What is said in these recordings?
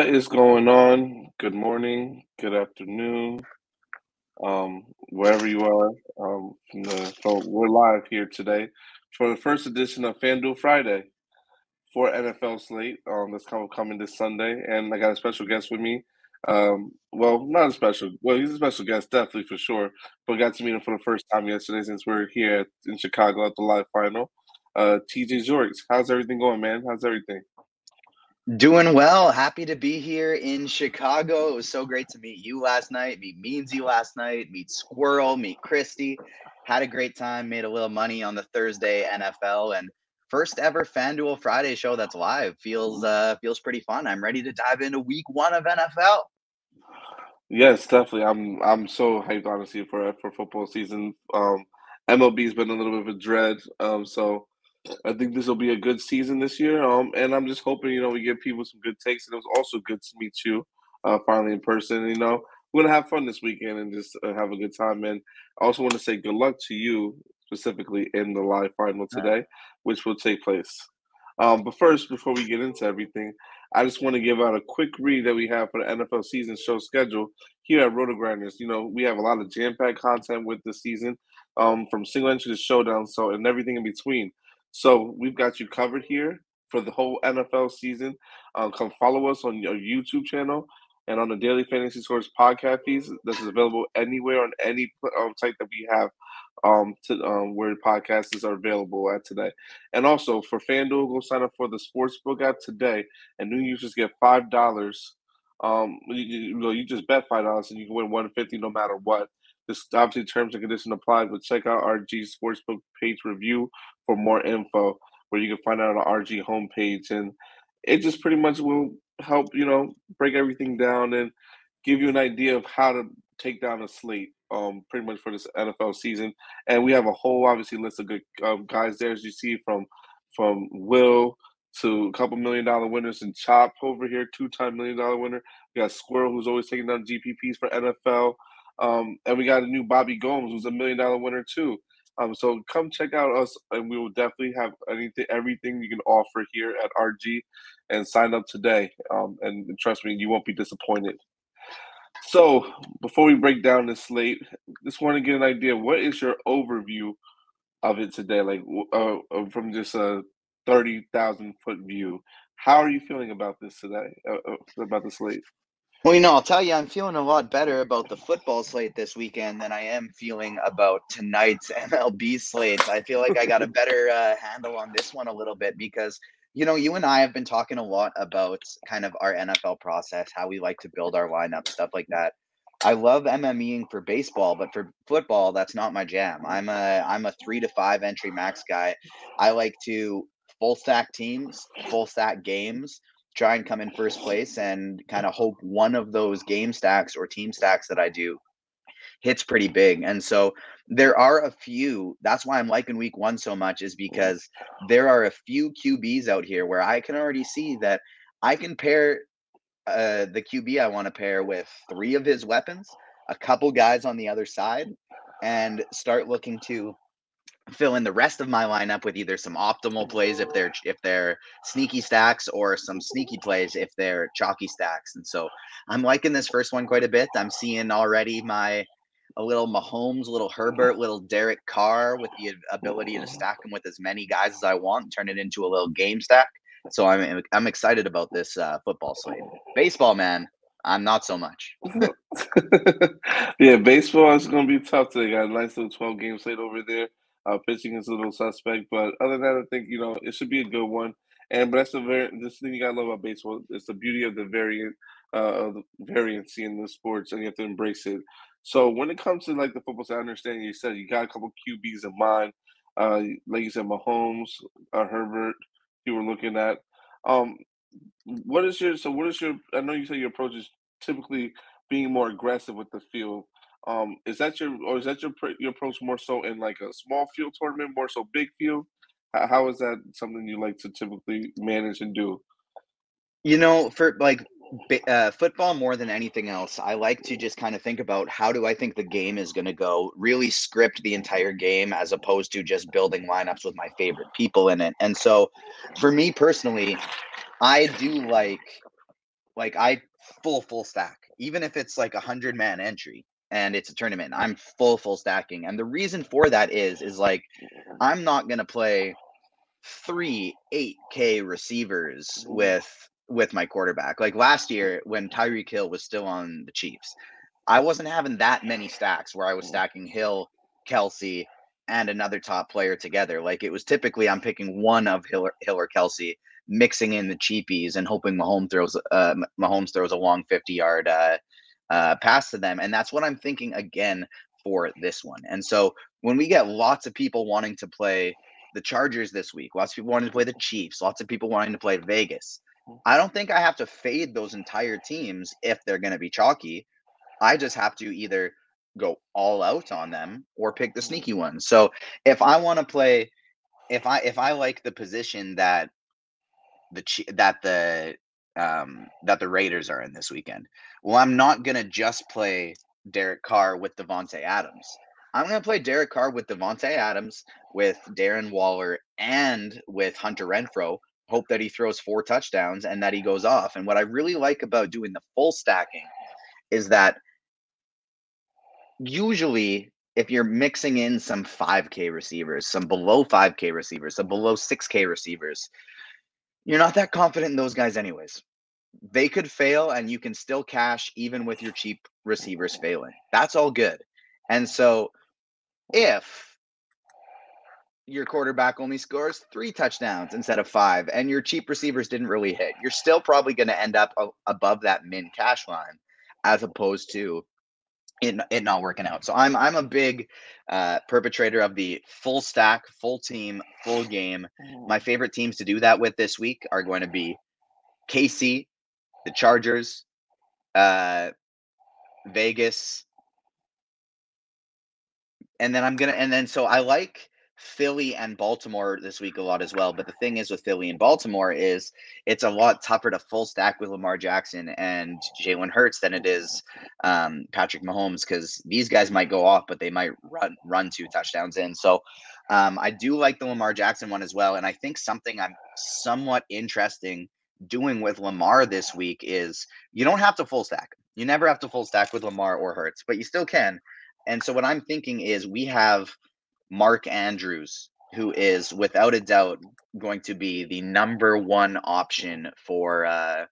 What is going on? Good morning, good afternoon, um, wherever you are. Um, from the, so we're live here today for the first edition of FanDuel Friday for NFL slate. Um, that's coming coming this Sunday, and I got a special guest with me. Um, well, not a special. Well, he's a special guest, definitely for sure. But got to meet him for the first time yesterday since we're here in Chicago at the live final. Uh, TJ Jorks, how's everything going, man? How's everything? Doing well. Happy to be here in Chicago. It was so great to meet you last night, meet Meansy last night, meet Squirrel, meet Christy. Had a great time, made a little money on the Thursday NFL and first ever FanDuel Friday show that's live. Feels uh feels pretty fun. I'm ready to dive into week one of NFL. Yes, definitely. I'm I'm so hyped honestly for for football season. Um MLB's been a little bit of a dread. Um so I think this will be a good season this year. Um, and I'm just hoping, you know, we give people some good takes. And it was also good to meet you, uh, finally in person. You know, we're gonna have fun this weekend and just uh, have a good time. And I also want to say good luck to you specifically in the live final today, right. which will take place. Um, but first, before we get into everything, I just want to give out a quick read that we have for the NFL season show schedule here at RotoGrinders. You know, we have a lot of jam-packed content with the season, um, from single entry to showdown, so and everything in between. So we've got you covered here for the whole NFL season. Um, come follow us on your YouTube channel and on the Daily Fantasy Scores podcast feeds. This is available anywhere on any um, site that we have um, to um, where podcasts are available at today. And also for FanDuel, go sign up for the Sportsbook app today, and new users get five dollars. Um, you, you, you just bet five dollars and you can win one fifty no matter what. This obviously terms and conditions apply, but check out our G Sportsbook page review for more info where you can find out on the RG homepage. And it just pretty much will help, you know, break everything down and give you an idea of how to take down a slate um, pretty much for this NFL season. And we have a whole, obviously, list of good um, guys there, as you see, from from Will to a couple million dollar winners and Chop over here, two time million dollar winner. We got Squirrel, who's always taking down GPPs for NFL. Um, and we got a new Bobby Gomes, who's a million dollar winner too. Um, so come check out us, and we will definitely have anything, everything you can offer here at RG, and sign up today. Um, and trust me, you won't be disappointed. So before we break down this slate, just want to get an idea. What is your overview of it today? Like uh, uh, from just a thirty thousand foot view, how are you feeling about this today? Uh, uh about the slate? Well, you know, I'll tell you, I'm feeling a lot better about the football slate this weekend than I am feeling about tonight's MLB slate. I feel like I got a better uh, handle on this one a little bit because, you know, you and I have been talking a lot about kind of our NFL process, how we like to build our lineup, stuff like that. I love MMEing for baseball, but for football, that's not my jam. I'm a I'm a three to five entry max guy. I like to full stack teams, full stack games try and come in first place and kind of hope one of those game stacks or team stacks that I do hits pretty big. And so there are a few, that's why I'm liking week one so much, is because there are a few QBs out here where I can already see that I can pair uh, the QB I want to pair with three of his weapons, a couple guys on the other side, and start looking to fill in the rest of my lineup with either some optimal plays if they're if they're sneaky stacks or some sneaky plays if they're chalky stacks. And so I'm liking this first one quite a bit. I'm seeing already my a little Mahomes, little Herbert, little Derek Carr with the ability to stack them with as many guys as I want, turn it into a little game stack. So I'm I'm excited about this uh, football slate. Baseball, man, I'm not so much. yeah, baseball is going to be tough today. Got a nice little 12 game slate over there. Uh, pitching is a little suspect, but other than that, I think you know it should be a good one. And but that's the very this thing you gotta love about baseball. It's the beauty of the variant, uh, of the variancy in the sports, and you have to embrace it. So when it comes to like the football, I understand you said you got a couple QBs in mind. Uh, like you said, Mahomes, uh, Herbert, you were looking at. Um, what is your so? What is your? I know you said your approach is typically being more aggressive with the field. Um, is that your or is that your your approach more so in like a small field tournament, more so big field? How, is that something you like to typically manage and do? You know, for like uh, football more than anything else, I like to just kind of think about how do I think the game is going to go, really script the entire game as opposed to just building lineups with my favorite people in it. And so for me personally, I do like like I full full stack, even if it's like a hundred man entry and it's a tournament. I'm full full stacking. And the reason for that is is like I'm not going to play three 8k receivers mm-hmm. with with my quarterback. Like last year when Tyreek Hill was still on the Chiefs. I wasn't having that many stacks where I was mm-hmm. stacking Hill, Kelce, and another top player together. Like it was typically I'm picking one of Hill or, Hill or Kelce, mixing in the cheapies and hoping Mahomes throws uh, Mahomes throws a long 50 yard uh, uh, pass to them. And that's what I'm thinking again for this one. And so when we get lots of people wanting to play the Chargers this week, lots of people wanting to play the Chiefs, lots of people wanting to play Vegas, mm. I don't think I have to fade those entire teams if they're going to be chalky. I just have to either go all out on them or pick the sneaky ones. So if I want to play, if I if I like the position that the that the um, that the Raiders are in this weekend. Well, I'm not gonna just play Derek Carr with Davante Adams. I'm gonna play Derek Carr with Davante Adams, with Darren Waller, and with Hunter Renfrow. Hope that he throws four touchdowns and that he goes off. And what I really like about doing the full stacking is that usually if you're mixing in some 5K receivers, some below 5K receivers, some below 6K receivers, you're not that confident in those guys, anyways. They could fail and you can still cash even with your cheap receivers failing. That's all good. And so if your quarterback only scores three touchdowns instead of five and your cheap receivers didn't really hit, you're still probably going to end up above that min cash line as opposed to it, it not working out. So I'm I'm a big uh, perpetrator of the full stack, full team, full game. Mm-hmm. My favorite teams to do that with this week are going to be KC, the Chargers, uh, Vegas, and then I'm gonna and then so I like Philly and Baltimore this week a lot as well. But the thing is with Philly and Baltimore is it's a lot tougher to full stack with Lamar Jackson and Jalen Hurts than it is um, Patrick Mahomes because these guys might go off, but they might run run two touchdowns in. So um, I do like the Lamar Jackson one as well, and I think something I'm somewhat interesting doing with Lamar this week is you don't have to full stack. You never have to full stack with Lamar or Hurts, but you still can. And so what I'm thinking is we have Mark Andrews, who is without a doubt going to be the number one option for uh,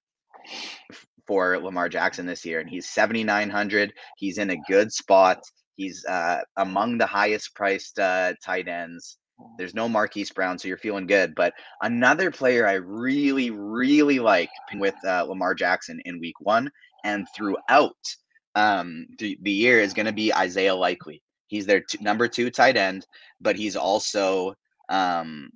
for Lamar Jackson this year, and he's 7,900. He's in a good spot. He's uh, among the highest priced uh, tight ends. There's no Marquise Brown, so you're feeling good. But another player I really, really like with uh, Lamar Jackson in Week One and throughout um, the, the year is going to be Isaiah Likely. He's their number two tight end, but he's also um,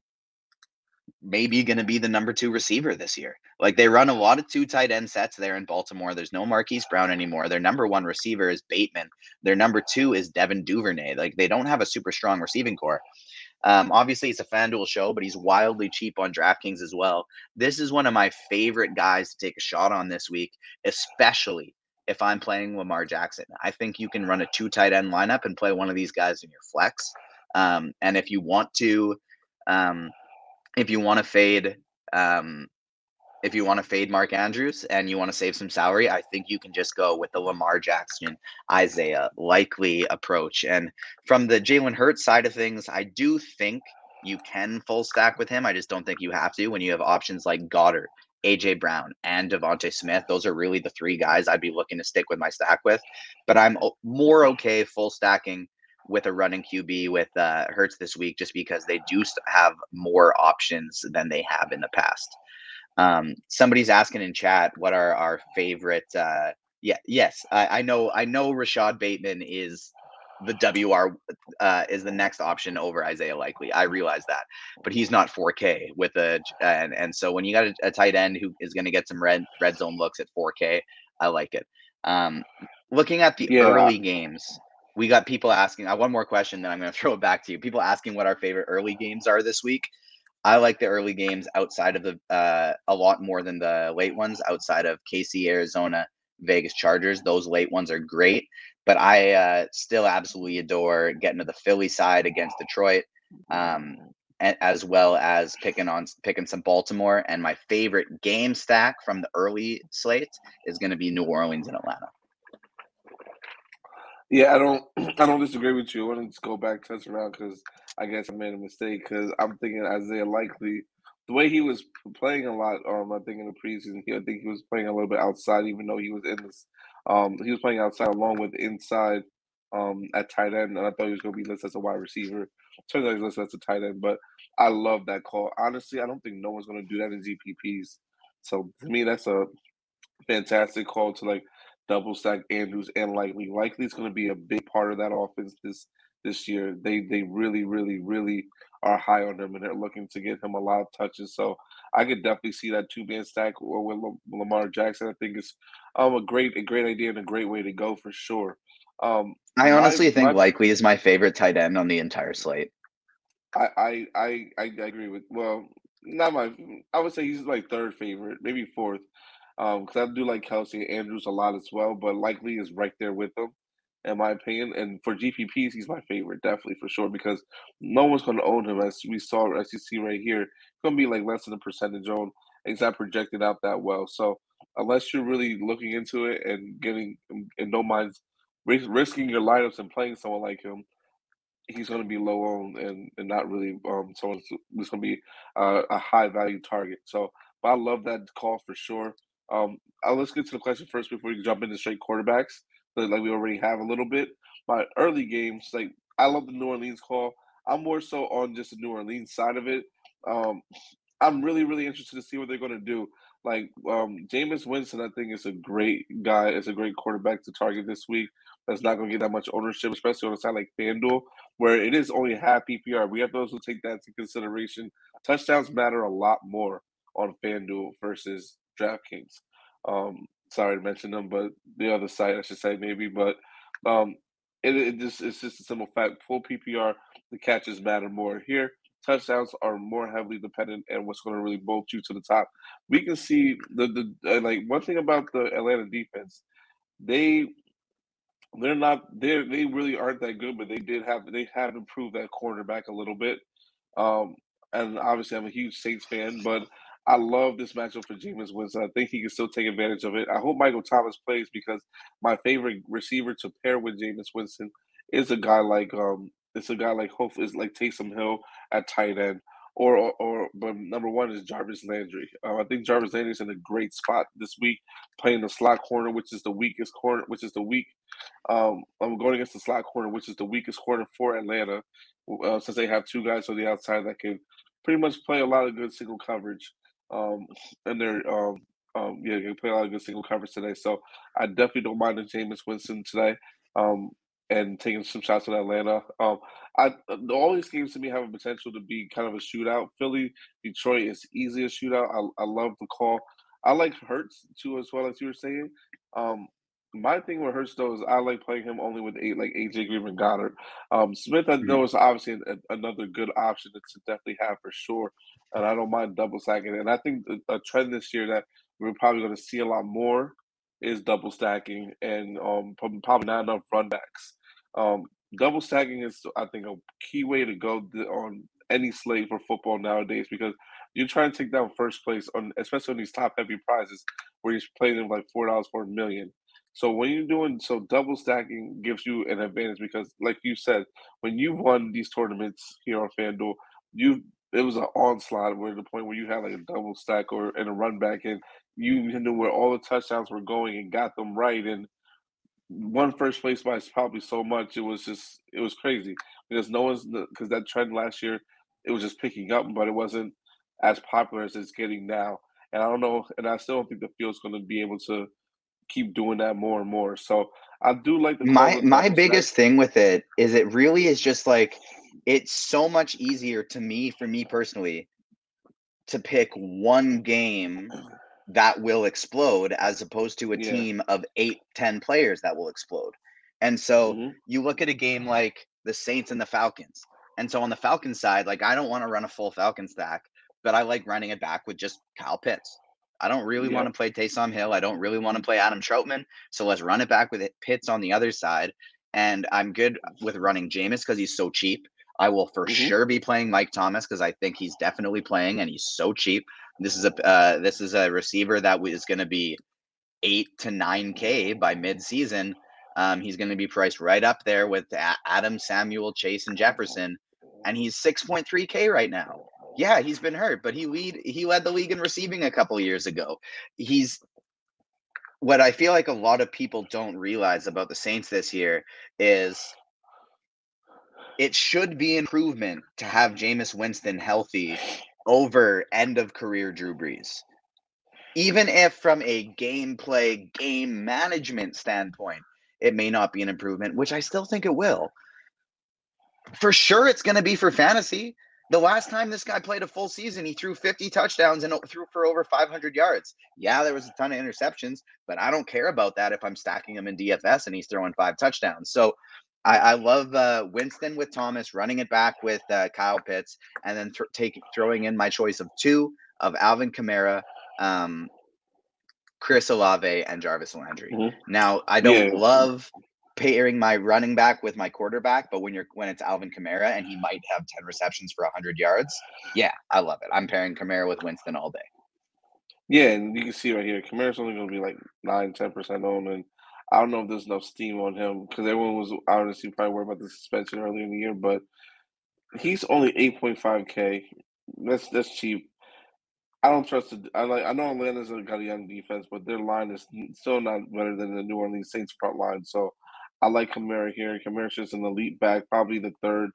maybe going to be the number two receiver this year. Like they run a lot of two tight end sets there in Baltimore. There's no Marquise Brown anymore. Their number one receiver is Bateman. Their number two is Devin Duvernay. Like they don't have a super strong receiving corps. Um, obviously, it's a FanDuel show, but he's wildly cheap on DraftKings as well. This is one of my favorite guys to take a shot on this week, especially if I'm playing Lamar Jackson. I think you can run a two tight end lineup and play one of these guys in your flex. Um, and if you want to, um, if you want to fade, um, if you want to fade Mark Andrews and you want to save some salary, I think you can just go with the Lamar Jackson, Isaiah Likely approach. And from the Jalen Hurts side of things, I do think you can full stack with him. I just don't think you have to when you have options like Goedert AJ Brown and DeVonta Smith. Those are really the three guys I'd be looking to stick with my stack with. But I'm more okay full stacking with a running QB with uh, Hurts this week, just because they do have more options than they have in the past. Um, somebody's asking in chat what are our favorite. Uh, yeah, yes, I, I know. I know Rashod Bateman is the WR uh, is the next option over Isaiah Likely. I realize that, but he's not 4K with a and and so when you got a, a tight end who is going to get some red red zone looks at 4K, I like it. Um, looking at the yeah. early games, we got people asking. Uh, one more question, then I'm going to throw it back to you. People asking what our favorite early games are this week. I like the early games outside of the uh, a lot more than the late ones. Outside of KC, Arizona, Vegas Chargers, those late ones are great. But I uh, still absolutely adore getting to the Philly side against Detroit, um, and, as well as picking on picking some Baltimore. And my favorite game stack from the early slate is going to be New Orleans and Atlanta. Yeah, I don't, I don't disagree with you. I want to just go back touch around because I guess I made a mistake because I'm thinking Isaiah Likely, the way he was playing a lot. Um, I think in the preseason, he, I think he was playing a little bit outside, even though he was in this um, he was playing outside along with inside um, at tight end, and I thought he was going to be listed as a wide receiver. Turns out he's listed as a tight end, but I love that call. Honestly, I don't think no one's going to do that in GPPs. So to me, that's a fantastic call to like double stack Andrews and Likely. Likely is going to be a big part of that offense this this year. They they really really really are high on him and they're looking to get him a lot of touches. So I could definitely see that two man stack with Lamar Jackson. I think it's um, a great a great idea and a great way to go for sure. Um, I honestly my, think my, Likely is my favorite tight end on the entire slate. I I I, I agree with well not my I would say he's like third favorite maybe fourth because um, I do like Kelce Andrews a lot as well but Likely is right there with them in my opinion. And for GPPs, he's my favorite, definitely for sure, because no one's going to own him, as we saw, as you see right here. Going to be like less than a percentage own. He's not projected out that well. So unless you're really looking into it and getting, and no mind risking your lineups and playing someone like him, he's going to be low owned and, and not really um someone who's going to be uh, a high value target. So, but I love that call for sure. Um, uh, let's get to the question first before we jump into straight quarterbacks like we already have a little bit. My early games, like I love the New Orleans call. I'm more so on just the New Orleans side of it. Um, I'm really, really interested to see what they're going to do. Like um, Jameis Winston, I think is a great guy. It's a great quarterback to target this week. That's not going to get that much ownership, especially on a side like FanDuel, where it is only half PPR. We have those who take that into consideration. Touchdowns matter a lot more on FanDuel versus DraftKings. Um, sorry to mention them, but the other site I should say maybe. But um, it, it just it's just a simple fact. Full PPR, the catches matter more. Here, touchdowns are more heavily dependent and what's going to really bolt you to the top. We can see the the uh, like one thing about the Atlanta defense, they they're not they they really aren't that good, but they did have they have improved that cornerback a little bit. Um, and obviously I'm a huge Saints fan, but I love this matchup for Jameis Winston. I think he can still take advantage of it. I hope Michael Thomas plays because my favorite receiver to pair with Jameis Winston is a guy like um it's a guy like Hope is like Taysom Hill at tight end. Or, or, or but number one is Jarvis Landry. Uh, I think Jarvis Landry is in a great spot this week, playing the slot corner, which is the weakest corner, which is the weak. Um, I'm going against the slot corner, which is the weakest corner for Atlanta, uh, since they have two guys on the outside that can pretty much play a lot of good single coverage. Um, and they're um, um, yeah, they play a lot of good single coverage today. So I definitely don't mind the Jameis Winston today. Um, and taking some shots at Atlanta. Um, I all these games to me have a potential to be kind of a shootout. Philly, Detroit is easy a shootout. I, I love the call. I like Hurts too as well as you were saying. Um, my thing with Hurts though is I like playing him only with eight like AJ Green and Goedert. Um, Smith I know mm-hmm. is obviously a, another good option to definitely have for sure, and I don't mind double stacking. And I think a trend this year that we're probably going to see a lot more is double stacking and um, probably not enough runbacks. Um, double stacking is, I think, a key way to go on any slate for football nowadays because you're trying to take down first place on, especially on these top heavy prizes where you're playing them like four dollars for a million. So when you're doing so, double stacking gives you an advantage because, like you said, when you won these tournaments here on FanDuel, you it was an onslaught where the point where you had like a double stack or and a run back and you knew where all the touchdowns were going and got them right and won first place by probably so much it was just it was crazy. Because no one's because that trend last year it was just picking up but it wasn't as popular as it's getting now. And i don't know and i still don't think the field's going to be able to keep doing that more and more. So i do like the my my biggest thing with it is it really is just like it's so much easier to me for me personally to pick one game that will explode as opposed to a yeah. team of eight, ten players that will explode. And so mm-hmm. you look at a game like the Saints and the Falcons. And so on the Falcons side, like I don't want to run a full Falcon stack, but I like running it back with just Kyle Pitts. I don't really yeah. want to play Taysom Hill. I don't really want to play Adam Trautman. So let's run it back with Pitts on the other side. And I'm good with running Jameis because he's so cheap. I will for mm-hmm. sure be playing Mike Thomas because I think he's definitely playing and he's so cheap. This is a uh, this is a receiver that is going to be eight to nine K by mid-season. Um, he's going to be priced right up there with Adam, Samuel, Chase, and Jefferson, and he's six point three K right now. Yeah, he's been hurt, but he lead he led the league in receiving a couple years ago. He's what I feel like a lot of people don't realize about the Saints this year is it should be improvement to have Jameis Winston healthy over end of career Drew Brees. Even if from a gameplay, game management standpoint, it may not be an improvement, which I still think it will. For sure, it's going to be for fantasy. The last time this guy played a full season, he threw 50 touchdowns and threw for over 500 yards. Yeah, there was a ton of interceptions, but I don't care about that if I'm stacking him in DFS and he's throwing five touchdowns. So I, I love uh, Winston with Thomas running it back with uh, Kyle Pitts, and then th- taking throwing in my choice of two of Alvin Kamara, um, Chris Olave, and Jarvis Landry. Mm-hmm. Now I don't yeah. love pairing my running back with my quarterback, but when you're when it's Alvin Kamara and he might have ten receptions for hundred yards, yeah, I love it. I'm pairing Kamara with Winston all day. Yeah, and you can see right here, Kamara's only going to be like 9 10 percent owned, and I don't know if there's enough steam on him because everyone was honestly probably worried about the suspension earlier in the year, but he's only 8.5k. That's that's cheap. I don't trust it. I like. I know Atlanta's got a young defense, but their line is still not better than the New Orleans Saints front line. So I like Kamara here. Kamara's just an elite back, probably the third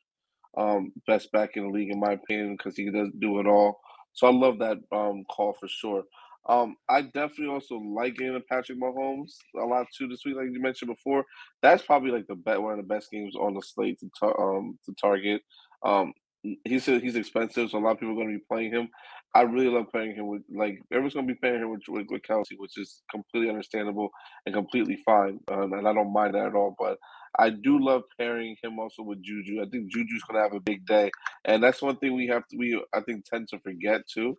um, best back in the league in my opinion because he does do it all. So I love that um, call for sure. Um, I definitely also like getting a Patrick Mahomes a lot too this week, like you mentioned before. That's probably like the bet one of the best games on the slate to tar- um to target. Um, he's he's expensive, so a lot of people are going to be playing him. I really love playing him with like everyone's going to be playing him with, with, with Kelce, which is completely understandable and completely fine, um, and I don't mind that at all. But I do love pairing him also with Juju. I think Juju's gonna have a big day, and that's one thing we have to we I think tend to forget too,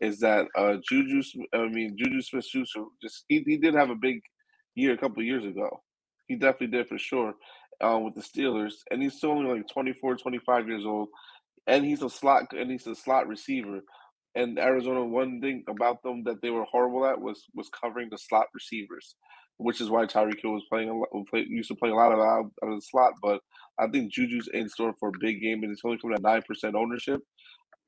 is that uh Juju I mean Juju Smith Schuster just he, he did have a big year a couple years ago. He definitely did for sure uh, with the Steelers, and he's still only like 24, 25 years old, and he's a slot and he's a slot receiver. And Arizona, one thing about them that they were horrible at was was covering the slot receivers, which is why Tyreek Hill was playing a lot, used to play a lot of out, of the slot. But I think Juju's in store for a big game, and it's only coming at nine percent ownership.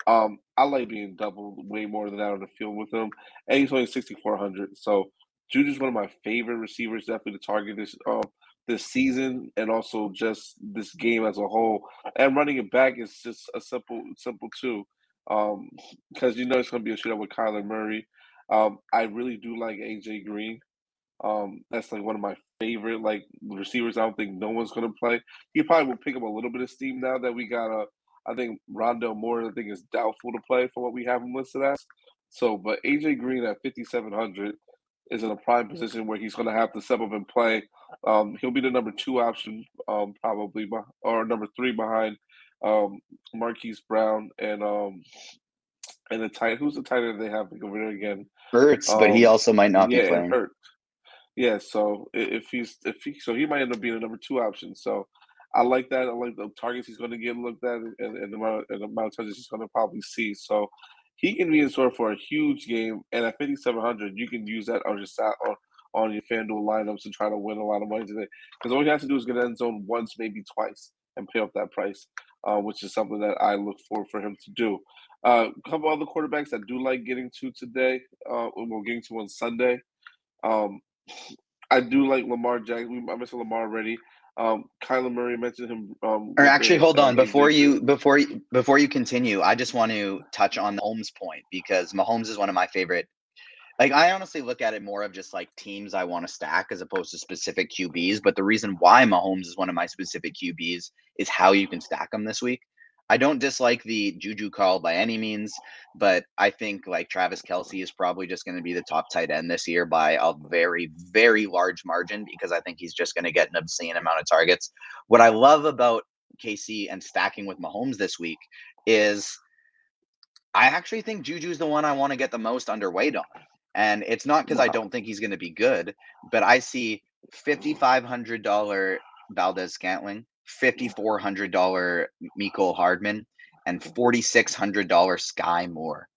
Um, I like being doubled way more than that on the field with him, and he's only sixty four hundred. So Juju's one of my favorite receivers, definitely to target this uh, this season, and also just this game as a whole. And running it back is just a simple simple too um, because you know it's going to be a shootout with Kyler Murray. Um, I really do like AJ Green. Um, that's like one of my favorite like receivers. I don't think no one's going to play. He probably will pick up a little bit of steam now that we got a. I think Rondale Moore. I think is doubtful to play for what we have him listed as. So, but AJ Green at fifty seven hundred is in a prime position where he's going to have to step up and play. Um, he'll be the number two option, um, probably, or number three behind um, Marquise Brown and um, and the tight. Who's the tight end they have over there again? Hurts, um, but he um, also might not yeah, be playing. Hurt. Yeah, so if he's if he so he might end up being a number two option. So I like that. I like the targets he's going to get looked at and, and the amount and the amount of touches he's going to probably see. So he can be in store for a huge game. And at fifty seven hundred, you can use that on your sat on on your FanDuel lineups to try to win a lot of money today. Because all you have to do is get end zone once, maybe twice, and pay off that price uh, which is something that I look forward for him to do. Uh, a couple other quarterbacks I do like getting to today. Uh, we're getting to on Sunday. Um, I do like Lamar Jackson. I mentioned Lamar already. Um, Kyler Murray mentioned him. Um, or actually, hold on before you before you before you continue. I just want to touch on the Mahomes point because Mahomes is one of my favorite like I honestly look at it more of just like teams I want to stack as opposed to specific QBs. But the reason why Mahomes is one of my specific QBs is how you can stack them this week. I don't dislike the Juju call by any means, but I think like Travis Kelce is probably just going to be the top tight end this year by a very, very large margin because I think he's just going to get an obscene amount of targets. What I love about KC and stacking with Mahomes this week is I actually think Juju's the one I want to get the most underweight on. And it's not because wow. I don't think he's going to be good, but I see $5,500 Valdes Scantling, $5,400 Mecole Hardman, and $4,600 Skyy Moore.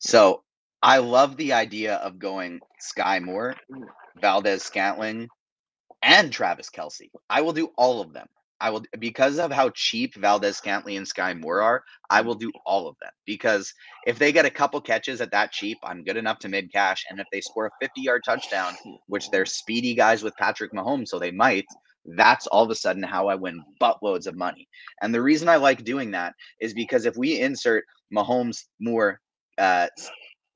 So I love the idea of going Skyy Moore, Valdes Scantling, and Travis Kelce. I will do all of them. I will because of how cheap Valdes Scantling and Skyy Moore are. I will do all of them because if they get a couple catches at that cheap, I'm good enough to mid cash. And if they score a 50 yard touchdown, which they're speedy guys with Patrick Mahomes, so they might. That's all of a sudden how I win buttloads of money. And the reason I like doing that is because if we insert Mahomes, Moore, uh,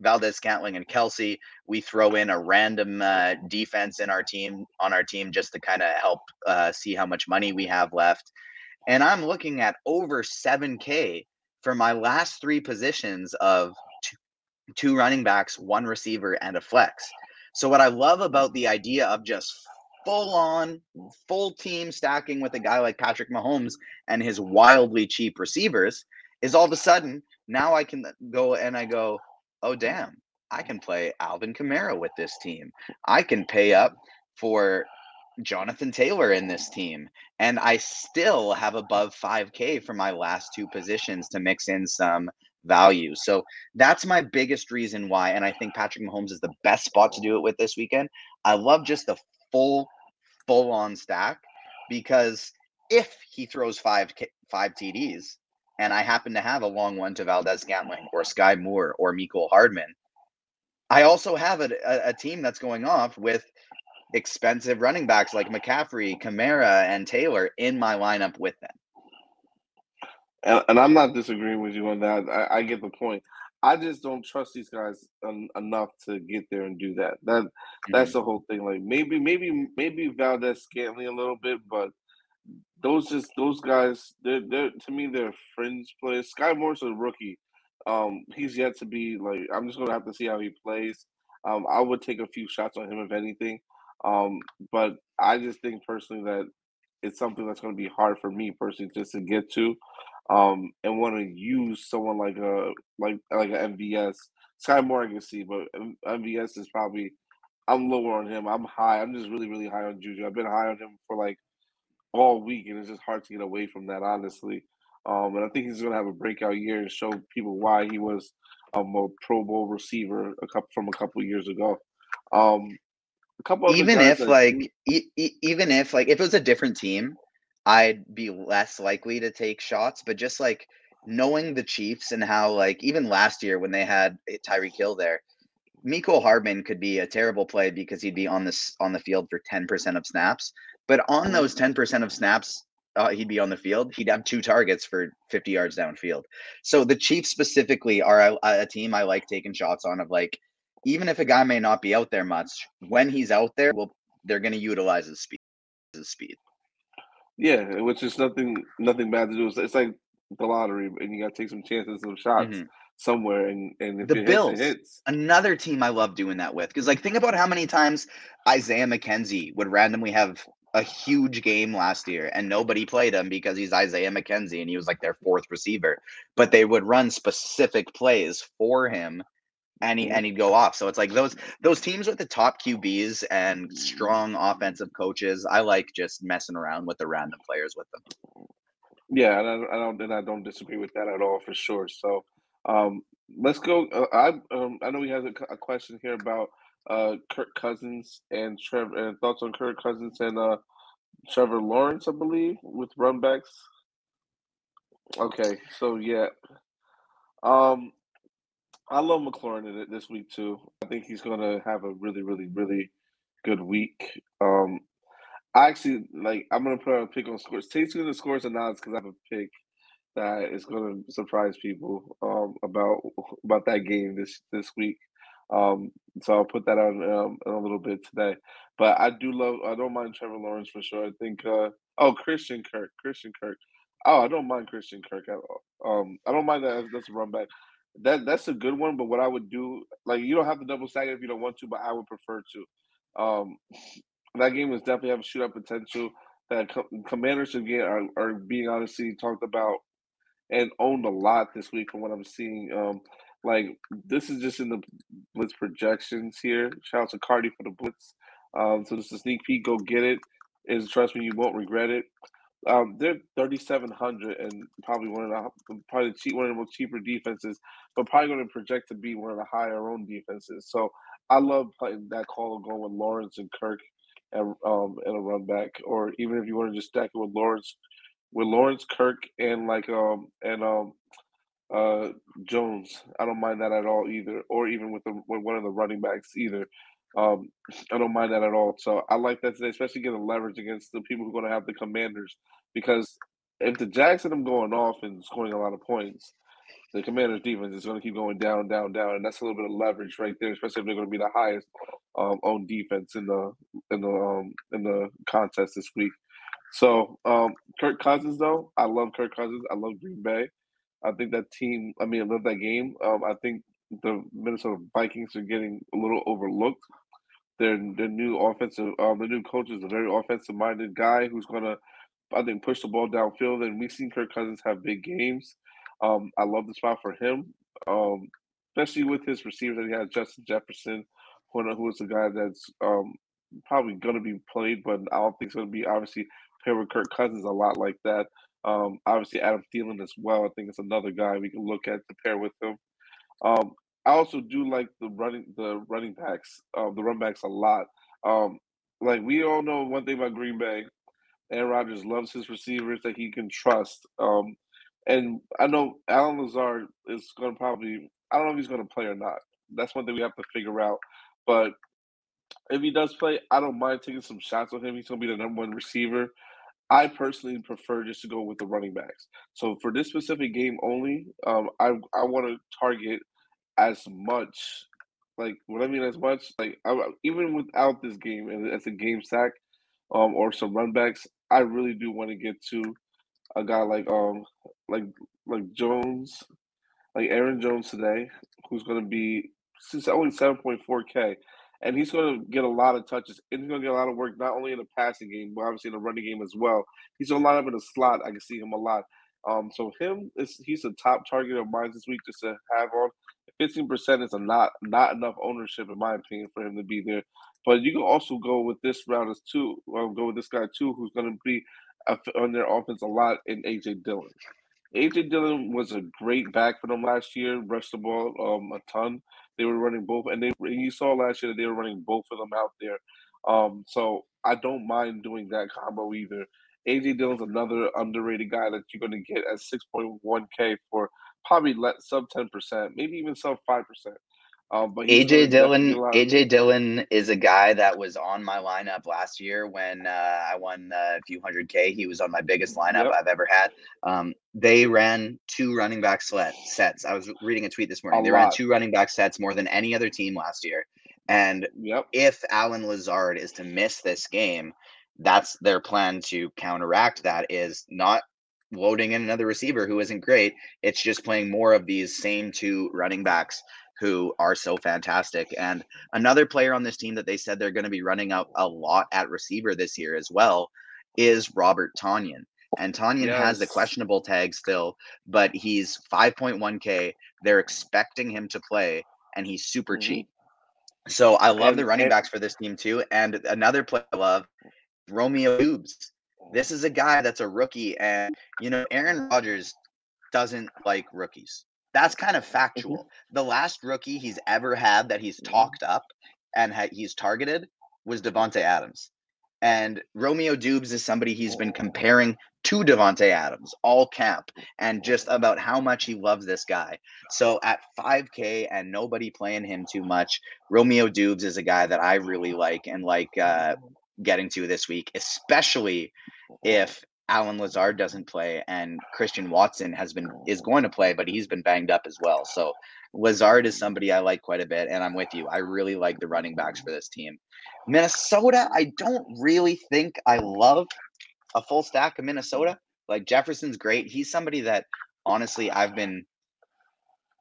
Valdes Scantling and Kelce, We throw in a random uh, defense in our team on our team just to kind of help uh, see how much money we have left. And I'm looking at over 7K for my last three positions of two, two running backs, one receiver, and a flex. So, what I love about the idea of just full on, full team stacking with a guy like Patrick Mahomes and his wildly cheap receivers is all of a sudden now I can go and I go, oh damn, I can play Alvin Kamara with this team. I can pay up for Jonathan Taylor in this team. And I still have above 5K for my last two positions to mix in some value. So that's my biggest reason why. And I think Patrick Mahomes is the best spot to do it with this weekend. I love just the full, full on stack because if he throws five, five TDs, and I happen to have a long one to Valdes Scantling or Skyy Moore or Mecole Hardman, I also have a, a, a, team that's going off with expensive running backs like McCaffrey, Kamara, and Taylor in my lineup with them. And, and I'm not disagreeing with you on that. I, I, get the point. I just don't trust these guys en- enough to get there and do that. That that's mm-hmm. the whole thing. Like maybe, maybe, maybe Valdes Scantling a little bit, but those just those guys, they're they're to me they're fringe players. Skyy Moore's a rookie. Um, he's yet to be like. I'm just gonna have to see how he plays. Um, I would take a few shots on him if anything. Um, but I just think personally that it's something that's going to be hard for me personally just to get to, um, and want to use someone like a like like an MVS. Skyy Moore I can see, but MVS is probably I'm lower on him. I'm high. I'm just really really high on Juju. I've been high on him for like all week, and it's just hard to get away from that, honestly. Um, and I think he's going to have a breakout year and show people why he was um, a Pro Bowl receiver a couple from a couple years ago. Um, a couple even if like e- even if like if it was a different team, I'd be less likely to take shots. But just like knowing the Chiefs and how like even last year when they had Tyreek Hill there, Mecole Hardman could be a terrible play because he'd be on this on the field for 10% of snaps. But on those 10% of snaps, uh, he'd be on the field. He'd have two targets for 50 yards downfield. So the Chiefs specifically are a, a team I like taking shots on. Of like, even if a guy may not be out there much, when he's out there, well, they're going to utilize his speed. His speed. Yeah, which is nothing nothing bad to do. It's, it's like the lottery, and you got to take some chances, some shots. Mm-hmm somewhere and and if the Bills, hits, another team I love doing that with because like think about how many times Isaiah McKenzie would randomly have a huge game last year and nobody played him because he's Isaiah McKenzie and he was like their fourth receiver. But they would run specific plays for him and he mm-hmm. and he'd go off. So it's like those those teams with the top QBs and strong offensive coaches, I like just messing around with the random players with them. Yeah, and I, I don't and I don't disagree with that at all for sure. So um, let's go. Uh, I um, I know he has a, a question here about uh, Kirk Cousins and Trevor and thoughts on Kirk Cousins and uh, Trevor Lawrence, I believe, with runbacks. Okay, so yeah, um, I love McLaurin this week too. I think he's gonna have a really, really, really good week. Um, I actually like. I'm gonna put a pick on scores. Tate's gonna scores and odds because I have a pick that is gonna surprise people um, about about that game this this week. Um, so I'll put that on um, in a little bit today. But I do love. I don't mind Trevor Lawrence for sure. I think. Uh, oh, Christian Kirk. Christian Kirk. Oh, I don't mind Christian Kirk at all. Um, I don't mind that. That's a run back. That that's a good one. But what I would do, like, you don't have to double stack it if you don't want to, but I would prefer to. Um, that game was definitely have a shootout potential. That Commanders again are, are being honestly talked about and owned a lot this week from what I'm seeing. Um, like this is just in the blitz projections here. Shout out to Cardi for the blitz. Um, so this is a sneak peek. Go get it. Is trust me, you won't regret it. Um, they're 3,700 and probably one of the probably cheap, one of the most cheaper defenses, but probably going to project to be one of the higher own defenses. So I love playing that call of going with Lawrence and Kirk and um and a run back, or even if you want to just stack it with Lawrence, with Lawrence Kirk and like um and um uh Jones. I don't mind that at all either, or even with the with one of the running backs either. Um, I don't mind that at all. So I like that today, especially getting leverage against the people who are going to have the Commanders because if the Jags them going off and scoring a lot of points, the Commanders defense is going to keep going down, down, down, and that's a little bit of leverage right there, especially if they're going to be the highest um, own defense in the in the um, in the contest this week. So, um, Kirk Cousins, though, I love Kirk Cousins. I love Green Bay. I think that team, I mean, I love that game. Um, I think the Minnesota Vikings are getting a little overlooked. Their their new offensive, um, the new coach is a very offensive minded guy who's gonna, I think, push the ball downfield. And we've seen Kirk Cousins have big games. Um, I love the spot for him, um, especially with his receiver that he has, Justin Jefferson, who, who is a guy that's um, probably going to be played, but I don't think it's going to be obviously pair with Kirk Cousins a lot like that. Um, obviously, Adam Thielen as well. I think it's another guy we can look at to pair with him. Um, I also do like the running the running backs, uh, the run backs a lot. Um, like we all know one thing about Green Bay, Aaron Rodgers loves his receivers that he can trust. Um, and I know Allen Lazard is going to probably I don't know if he's going to play or not. That's one thing we have to figure out. But if he does play, I don't mind taking some shots on him. He's going to be the number one receiver. I personally prefer just to go with the running backs. So for this specific game only, um, I I want to target as much, like what I mean as much, like I, even without this game and as a game sack, um, or some run backs, I really do want to get to a guy like um like like Jones, like Aaron Jones today, who's going to be since only seven point four k, and he's going to get a lot of touches. And he's going to get a lot of work, not only in the passing game, but obviously in the running game as well. He's to line up in the slot. I can see him a lot. Um, so him is he's a top target of mine this week just to have on. Fifteen percent is a not not enough ownership in my opinion for him to be there. But you can also go with this round as two. Well, go with this guy too, who's going to be on their offense a lot in AJ Dillon. AJ Dillon was a great back for them last year. Rushed the ball um, a ton. They were running both, and they you saw last year that they were running both of them out there. Um, so I don't mind doing that combo either. AJ Dillon's another underrated guy that you're going to get at 6.1K for probably let sub 10%, maybe even sub 5%. Um, but AJ Dillon, AJ Dillon is a guy that was on my lineup last year when uh, I won a few hundred K. He was on my biggest lineup yep. I've ever had. Um, they ran two running back sets. I was reading a tweet this morning. A they lot. ran two running back sets more than any other team last year. And yep. if Allen Lazard is to miss this game, that's their plan to counteract that is not loading in another receiver who isn't great. It's just playing more of these same two running backs who are so fantastic. And another player on this team that they said they're going to be running out a lot at receiver this year as well is Robert Tonyan. And Tonyan yes. has the questionable tag still, but he's 5.1K. They're expecting him to play, and he's super mm-hmm. cheap. So I love and, the running and, backs for this team too. And another player I love, Romeo Doubs. This is a guy that's a rookie, and you know Aaron Rodgers doesn't like rookies. That's kind of mm-hmm. factual. The last rookie he's ever had that he's mm-hmm. talked up and ha- he's targeted was Davante Adams. And Romeo Doubs is somebody he's been comparing to Davante Adams all camp and just about how much he loves this guy. So at 5K and nobody playing him too much, Romeo Doubs is a guy that I really like and like uh, getting to this week, especially oh. if Allen Lazard doesn't play and Christian Watson has been is oh. going to play, but he's been banged up as well. So Lazard is somebody I like quite a bit, and I'm with you. I really like the running backs for this team. Minnesota, I don't really think I love a full stack of Minnesota. Like Jefferson's great. He's somebody that honestly I've been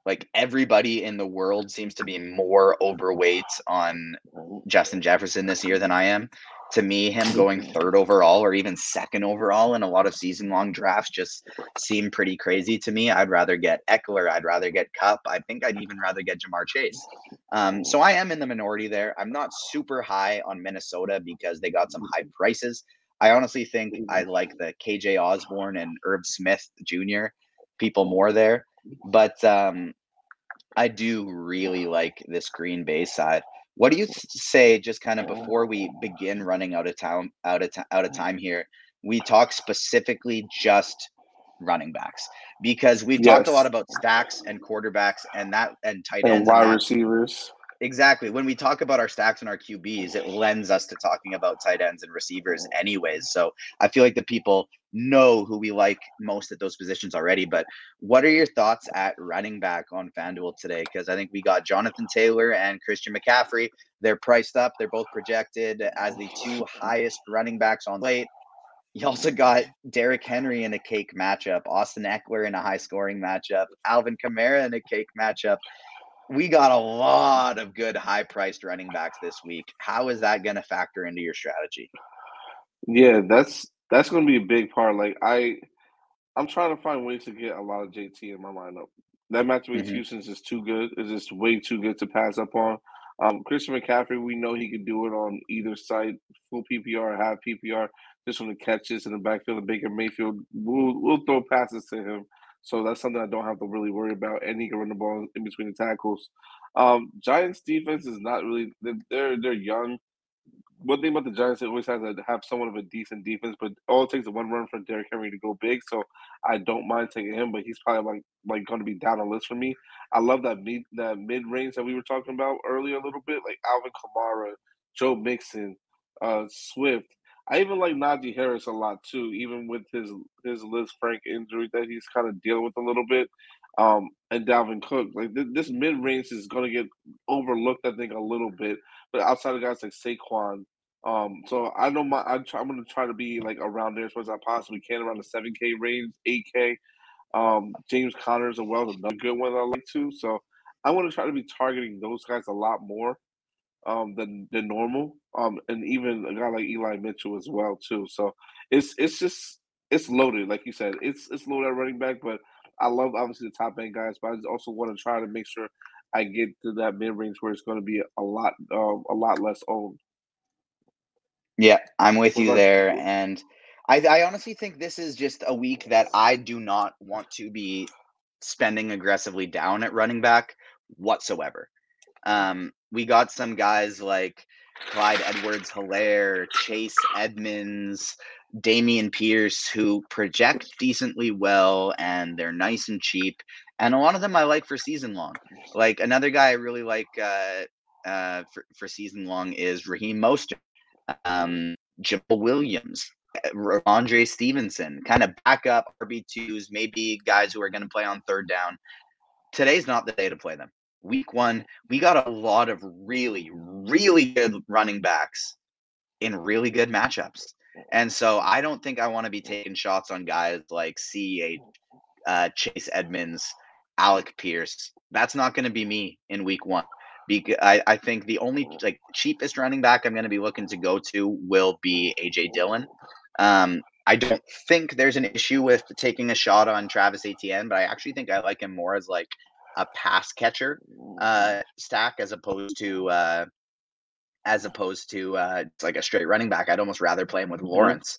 like everybody in the world seems to be more overweight on oh. Justin Jefferson this year than I am to me, him going third overall or even second overall in a lot of season long drafts just seem pretty crazy to me. I'd rather get Ekeler. I'd rather get Kupp. I think I'd even rather get Ja'Marr Chase. Um, so I am in the minority there. I'm not super high on Minnesota because they got some high prices. I honestly think I like the KJ Osborn and Irv Smith Jr. people more there. But um, I do really like this Green Bay side. What do you say, just kind of before we begin running out of time, out of t- out of mm-hmm. time here? We talk specifically just running backs because we've yes. talked a lot about stacks and quarterbacks and that and tight ends and wide receivers. Exactly. When we talk about our stacks and our QBs, it lends us to talking about tight ends and receivers, anyways. So I feel like the people know who we like most at those positions already. But what are your thoughts at running back on FanDuel today? Because I think we got Jonathan Taylor and Christian McCaffrey. They're priced up, they're both projected as the two highest running backs on late. You also got Derrick Henry in a cake matchup, Austin Ekeler in a high scoring matchup, Alvin Kamara in a cake matchup we got a lot of good high priced running backs this week. How is that going to factor into your strategy? Yeah, that's that's going to be a big part. Like I, I'm trying to find ways to get a lot of JT in my lineup. That matchup with mm-hmm. Houston is too good. It's just way too good to pass up on. Um, Christian McCaffrey, we know he can do it on either side, full PPR, half PPR, just from the catches in the backfield. And Baker Mayfield, we'll, we'll throw passes to him. So that's something I don't have to really worry about. And he can run the ball in between the tackles. Um, Giants defense is not really they're they're young. One thing about the Giants, it always has to have somewhat of a decent defense, but all it takes is one run for Derrick Henry to go big. So I don't mind taking him, but he's probably like like going to be down the list for me. I love that mid that mid range that we were talking about earlier a little bit, like Alvin Kamara, Joe Mixon, uh, Swift. I even like Najee Harris a lot too, even with his his Liz Frank injury that he's kind of dealing with a little bit. Um, and Dalvin Cook, like th- this mid range is going to get overlooked, I think, a little bit. But outside of guys like Saquon, um, so I know my I'm, I'm going to try to be like around there as much as I possibly can, around the seven K range, eight K. Um, James Conners as well is another good one I like too. So I want to try to be targeting those guys a lot more. Um, than than normal. Um, and even a guy like Eli Mitchell as well too. So it's it's just it's loaded, like you said. It's it's loaded at running back, but I love obviously the top end guys, but I also want to try to make sure I get to that mid range where it's going to be a lot um, a lot less owned. Yeah, I'm with you there, and I, I honestly think this is just a week that I do not want to be spending aggressively down at running back whatsoever. Um, we got some guys like Clyde Edwards Helaire, Chase Edmonds, Dameon Pierce who project decently well and they're nice and cheap. And a lot of them I like for season long. Like another guy I really like uh, uh, for, for season long is Raheem Mostert, um, Jamaal Williams, Andre Stevenson, kind of backup RB2s, maybe guys who are going to play on third down. Today's not the day to play them. Week one, we got a lot of really, really good running backs in really good matchups. And so I don't think I want to be taking shots on guys like CEH, uh, Chase Edmonds, Alec Pierce. That's not going to be me in week one. Because I, I think the only like cheapest running back I'm going to be looking to go to will be AJ Dillon. Um, I don't think there's an issue with taking a shot on Travis Etienne, but I actually think I like him more as like a pass catcher uh, stack as opposed to uh, as opposed to uh, like a straight running back. I'd almost rather play him with mm-hmm. Lawrence.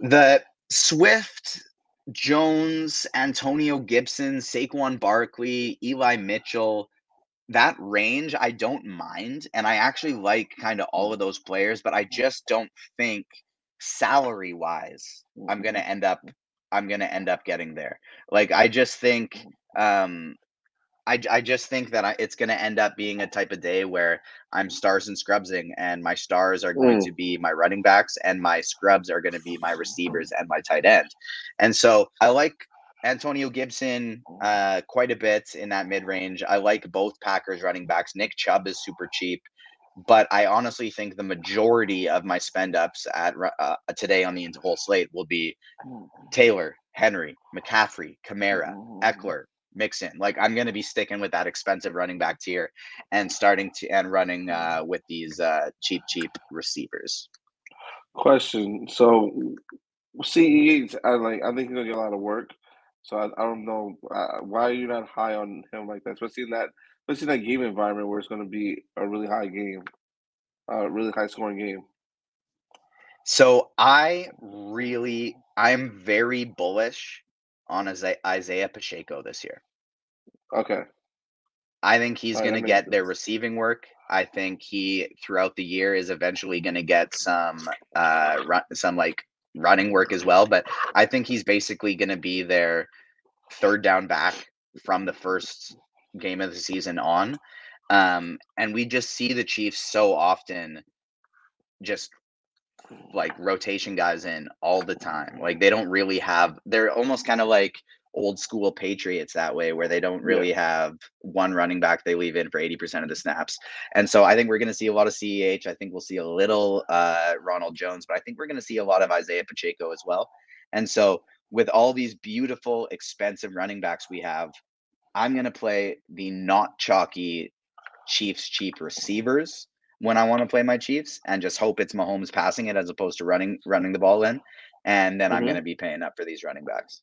The Swift, Jones, Antonio Gibson, Saquon Barkley, Eli Mitchell, that range I don't mind. And I actually like kind of all of those players, but I just don't think salary wise I'm gonna mm-hmm. end up I'm gonna end up getting there. Like I just think um I, I just think that I, it's going to end up being a type of day where I'm stars and scrubsing, and my stars are going mm. to be my running backs, and my scrubs are going to be my receivers and my tight end. And so I like Antonio Gibson uh, quite a bit in that mid range. I like both Packers running backs. Nick Chubb is super cheap, but I honestly think the majority of my spend ups at uh, today on the whole slate will be mm. Taylor, Henry, McCaffrey, Kamara, Ekeler, Mixon. Like I'm going to be sticking with that expensive running back tier and starting to and running uh, with these uh, cheap, cheap receivers. Question: So CEH, I like. I think he's gonna get a lot of work. So I, I don't know uh, why are you not high on him like that, especially in that especially in that game environment where it's going to be a really high game, a really high scoring game. So I really, I'm very bullish on Isaiah Pacheco this year. Okay. I think he's going to get their receiving work. I think he throughout the year is eventually going to get some uh run, some like running work as well, but I think he's basically going to be their third down back from the first game of the season on. Um and we just see the Chiefs so often just like rotation guys in all the time. Like they don't really have they're almost kind of like old school Patriots that way where they don't really yeah. have one running back they leave in for 80% of the snaps. And so I think we're going to see a lot of CEH. I think we'll see a little uh, Ronald Jones, but I think we're going to see a lot of Isaiah Pacheco as well. And so with all these beautiful expensive running backs we have, I'm going to play the not chalky Chiefs cheap receivers when I want to play my Chiefs and just hope it's Mahomes passing it as opposed to running running the ball in. And then mm-hmm. I'm going to be paying up for these running backs.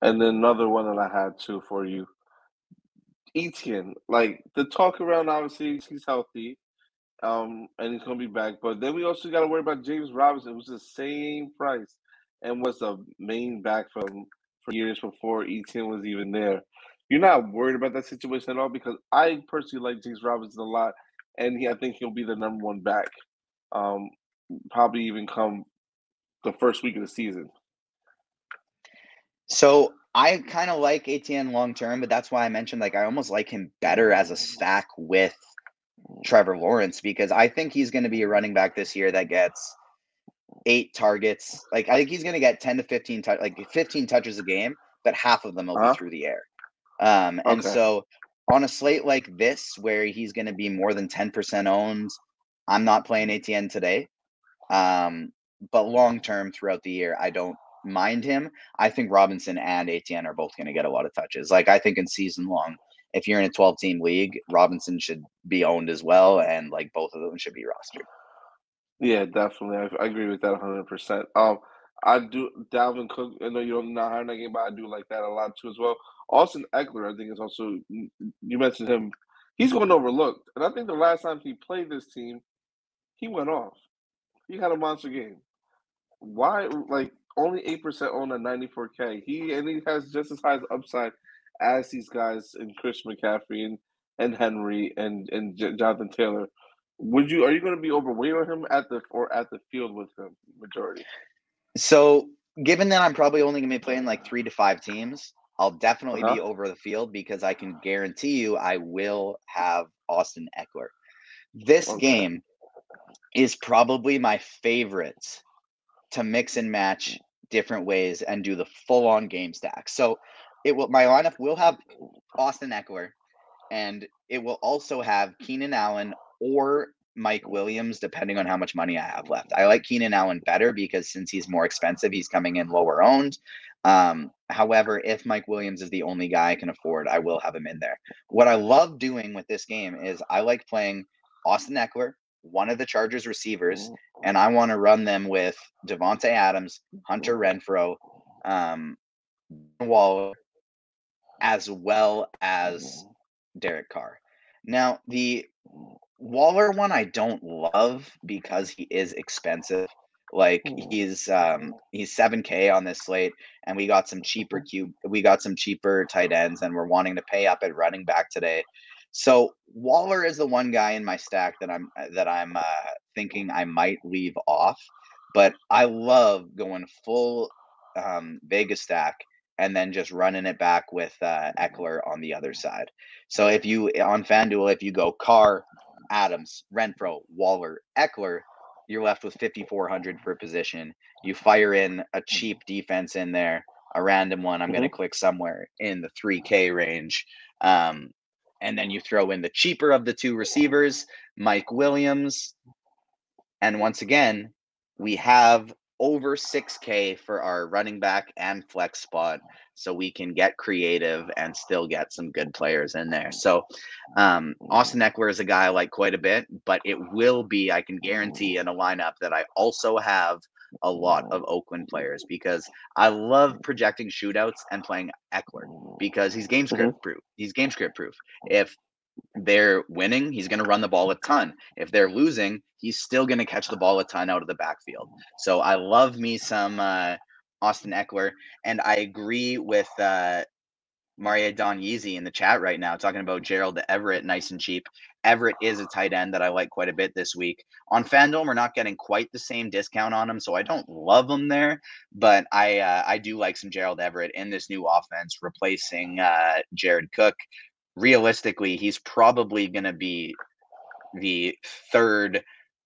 And then another one that I had too for you, Etienne. Like the talk around, obviously he's healthy, um, and he's going to be back. But then we also got to worry about James Robinson, who's the same price and was the main back from for years before Etienne was even there. You're not worried about that situation at all because I personally like James Robinson a lot and he, I think he'll be the number one back, um, probably even come the first week of the season. So I kind of like Etienne long term, but that's why I mentioned like I almost like him better as a stack with Trevor Lawrence because I think he's going to be a running back this year that gets eight targets. Like I think he's going to get ten to fifteen, t- like fifteen touches a game, but half of them will uh-huh. be through the air. Um, and okay. so on a slate like this where he's going to be more than 10% owned i'm not playing Etienne today um, but long term throughout the year i don't mind him i think robinson and Etienne are both going to get a lot of touches like i think in season long if you're in a 12 team league, Robinson should be owned as well, and like both of them should be rostered. Yeah, definitely. I, I agree with that 100%. Um, I do Dalvin Cook. I know you don't know how that game, but I do like that a lot too as well. Austin Ekeler, I think is also. You mentioned him. He's going overlooked, and I think the last time he played this team, he went off. He had a monster game. Why, like, only eight percent on a ninety four K? He and he has just as high as upside as these guys in Chris McCaffrey and, and Henry and and J- Jonathan Taylor. Would you are you going to be overweight on him at the or at the field with him majority? So, given that I'm probably only going to be playing like three to five teams, I'll definitely Uh-huh. be over the field because I can guarantee you I will have Austin Ekeler. This Okay. game is probably my favorite to mix and match different ways and do the full on game stack. So, it will my lineup will have Austin Ekeler and it will also have Keenan Allen or Mike Williams, depending on how much money I have left. I like Keenan Allen better because since he's more expensive, he's coming in lower owned. Um, however, if Mike Williams is the only guy I can afford, I will have him in there. What I love doing with this game is I like playing Austin Ekeler, one of the Chargers receivers, and I want to run them with Davante Adams, Hunter Renfrow, um, Waller, as well as Derek Carr. Now, the Waller one I don't love because he is expensive. Like he's um he's 7k on this slate and we got some cheaper cube we got some cheaper tight ends and we're wanting to pay up at running back today. So Waller is the one guy in my stack that I'm that I'm uh, thinking I might leave off, but I love going full um, Vegas stack and then just running it back with uh, Ekeler on the other side. So if you on FanDuel, if you go Carr, Adams, Renfrow, Waller, Ekeler, you're left with 5400 per position. You fire in a cheap defense in there, a random one. I'm going to click somewhere in the 3K range. Um, and then you throw in the cheaper of the two receivers, Mike Williams. And once again, we have over 6K for our running back and flex spot. So we can get creative and still get some good players in there. So um, Austin Ekeler is a guy I like quite a bit, but it will be, I can guarantee, in a lineup that I also have a lot of Oakland players because I love projecting shootouts and playing Ekeler because he's game script proof. He's game script proof. If they're winning, he's going to run the ball a ton. If they're losing, he's still going to catch the ball a ton out of the backfield. So I love me some uh, Austin Ekeler, and I agree with uh, Maria Don Yeezy in the chat right now talking about Gerald Everett, nice and cheap. Everett is a tight end that I like quite a bit this week. On FanDuel, we're not getting quite the same discount on him, so I don't love him there. But I uh, I do like some Gerald Everett in this new offense, replacing uh, Jared Cook. Realistically, he's probably going to be the third.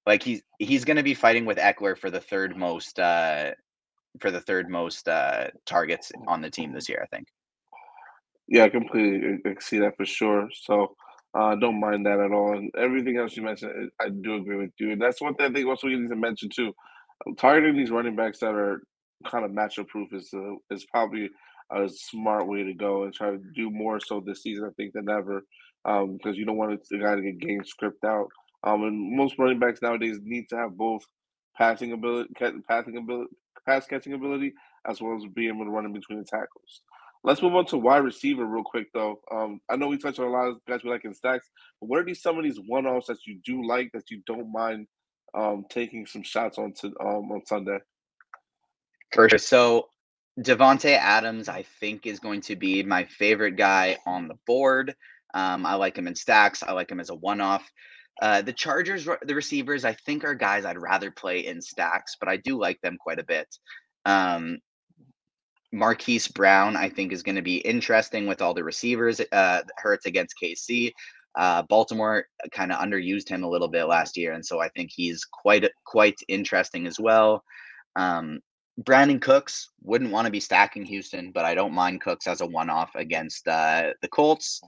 Like he's he's going to be fighting with Ekeler for the third most uh, for the third most uh, targets on the team this year. I think. Yeah, I completely see that for sure. So uh, don't mind that at all. And everything else you mentioned, I do agree with you. And that's one thing I think also we need to mention too. Targeting these running backs that are kind of matchup proof is uh, is probably a smart way to go and try to do more so this season, I think, than ever. Um, because you don't want the guy to get game script out. Um, and most running backs nowadays need to have both passing ability, passing ability, pass catching ability, as well as being able to run in between the tackles. Let's move on to wide receiver real quick, though. Um, I know we touched on a lot of guys we like in stacks, but what are these some of these one offs that you do like that you don't mind um, taking some shots on to um, on Sunday? For sure. So Davante Adams, I think, is going to be my favorite guy on the board. Um, I like him in stacks. I like him as a one off. Uh, the Chargers, the receivers, I think are guys I'd rather play in stacks, but I do like them quite a bit. Um, Marquise Brown, I think, is going to be interesting with all the receivers. Uh, hurts against KC. Uh, Baltimore kind of underused him a little bit last year, and so I think he's quite quite interesting as well. Um, Brandin Cooks wouldn't want to be stacking Houston, but I don't mind Cooks as a one-off against uh, the Colts.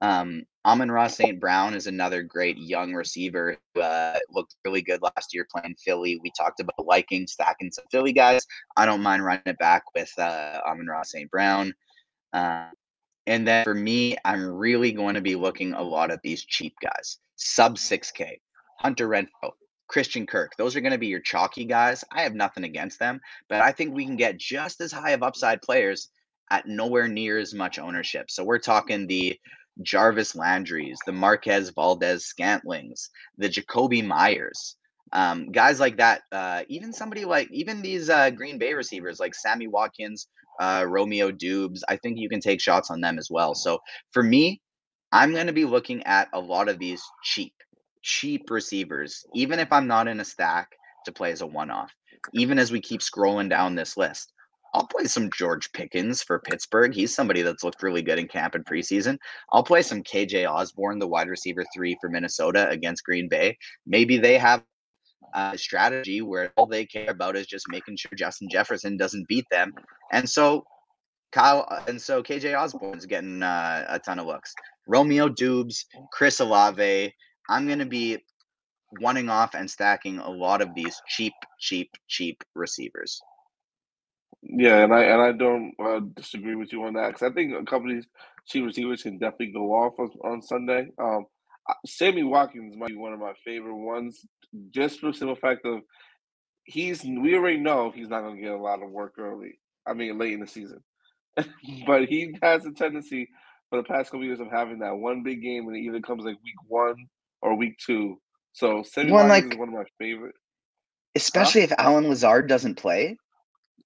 Um, Amon-Ra St. Brown is another great young receiver who uh, looked really good last year playing Philly. We talked about liking stacking some Philly guys. I don't mind running it back with uh, Amon-Ra St. Brown. Uh, And then for me, I'm really going to be looking a lot at these cheap guys, sub 6K, Hunter Renfrow, Christian Kirk. Those are going to be your chalky guys. I have nothing against them, but I think we can get just as high of upside players at nowhere near as much ownership. So we're talking the Jarvis Landrys, the Marquez Valdes Scantlings, the Jakobi Meyers, um, guys like that. Uh, even somebody like even these uh, Green Bay receivers like Sammy Watkins, uh, Romeo Doubs. I think you can take shots on them as well. So for me, I'm going to be looking at a lot of these cheap, cheap receivers, even if I'm not in a stack to play as a one off. Even as we keep scrolling down this list, I'll play some George Pickens for Pittsburgh. He's somebody that's looked really good in camp and preseason. I'll play some KJ Osborn, the wide receiver three for Minnesota against Green Bay. Maybe they have a strategy where all they care about is just making sure Justin Jefferson doesn't beat them. And so Kyle and so KJ Osborn's getting uh, a ton of looks. Romeo Doubs, Chris Olave. I'm going to be wanting off and stacking a lot of these cheap, cheap, cheap receivers. Yeah, and I and I don't uh, disagree with you on that because I think a couple of these cheap receivers can definitely go off on, on Sunday. Um, Sammy Watkins might be one of my favorite ones, just for the simple fact of he's we already know he's not going to get a lot of work early. I mean, late in the season, but he has a tendency for the past couple years of having that one big game, and it either comes like week one or week two. So Sammy one Watkins like, is one of my favorite, especially huh? if Allen Lazard doesn't play.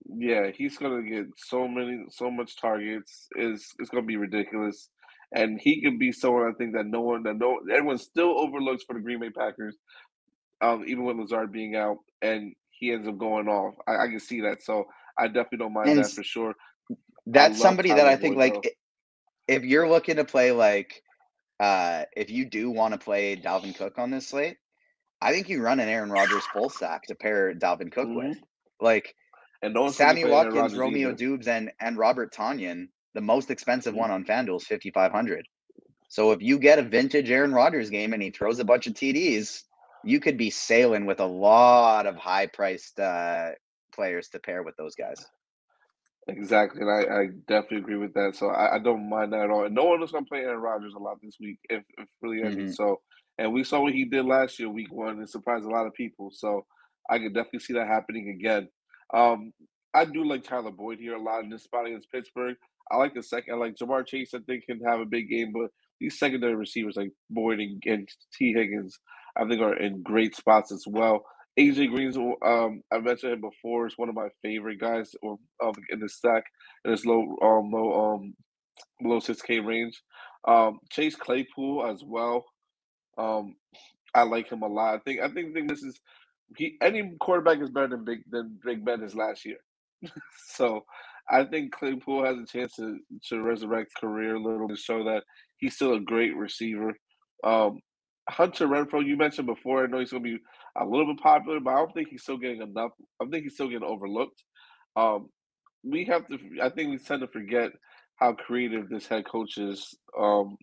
Yeah, he's gonna get so many, so much targets. is It's gonna be ridiculous, and he could be someone I think that no one, that no everyone still overlooks for the Green Bay Packers, um, even with Lazard being out, and he ends up going off. I, I can see that, so I definitely don't mind and that for sure. That's somebody Tyler that I think like, though. if you're looking to play like, uh, if you do want to play Dalvin Cook on this slate, I think you run an Aaron Rodgers full stack to pair Dalvin Cook mm-hmm. with, like and no Sammy Watkins, Romeo either. Doubs, and and Robert Tonyan, the most expensive mm-hmm. one on FanDuel is fifty five hundred. So if you get a vintage Aaron Rodgers game and he throws a bunch of TDs, you could be sailing with a lot of high priced uh, players to pair with those guys. Exactly, and I, I definitely agree with that. So I, I, don't mind that at all. And no one is going to play Aaron Rodgers a lot this week, if, if really any. Mm-hmm. So, and we saw what he did last year, week one, and surprised a lot of people. So I could definitely see that happening again. Um, I do like Tyler Boyd here a lot in this spot against Pittsburgh. I like the second. I like Ja'Marr Chase. I think can have a big game, but these secondary receivers like Boyd and, and Tee Higgins, I think are in great spots as well. AJ Green's, um, I mentioned him before, is one of my favorite guys um, in the stack in this low, um, low, um, below six K range. Um, Chase Claypool as well. Um, I like him a lot. I think I think, think this is he any quarterback is better than Big than Big Ben is last year. so I think Claypool has a chance to to resurrect career a little to show that he's still a great receiver. Um, Hunter Renfrow, you mentioned before. I know he's going to be a little bit popular, but I don't think he's still getting enough. I think he's still getting overlooked. Um, we have to. I think we tend to forget how creative this head coach is um,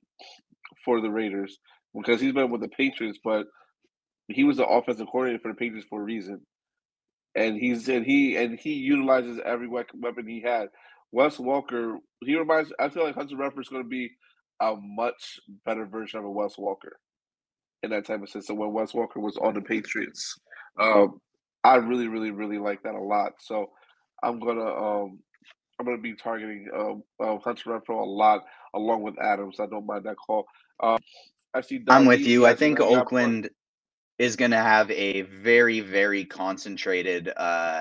for the Raiders because he's been with the Patriots, but he was the offensive coordinator for the Patriots for a reason, and he's and he and he utilizes every weapon he had. Wes Welker, he reminds. I feel like Hunter Renfrow is going to be a much better version of a Wes Welker in that type of system when Wes Welker was on the Patriots. Um, I really, really, really like that a lot. So I'm gonna um, I'm gonna be targeting um, uh, Hunter Renfrow a lot along with Adams. I don't mind that call. Um, I see. I'm with you. I think Oakland is going to have a very very concentrated uh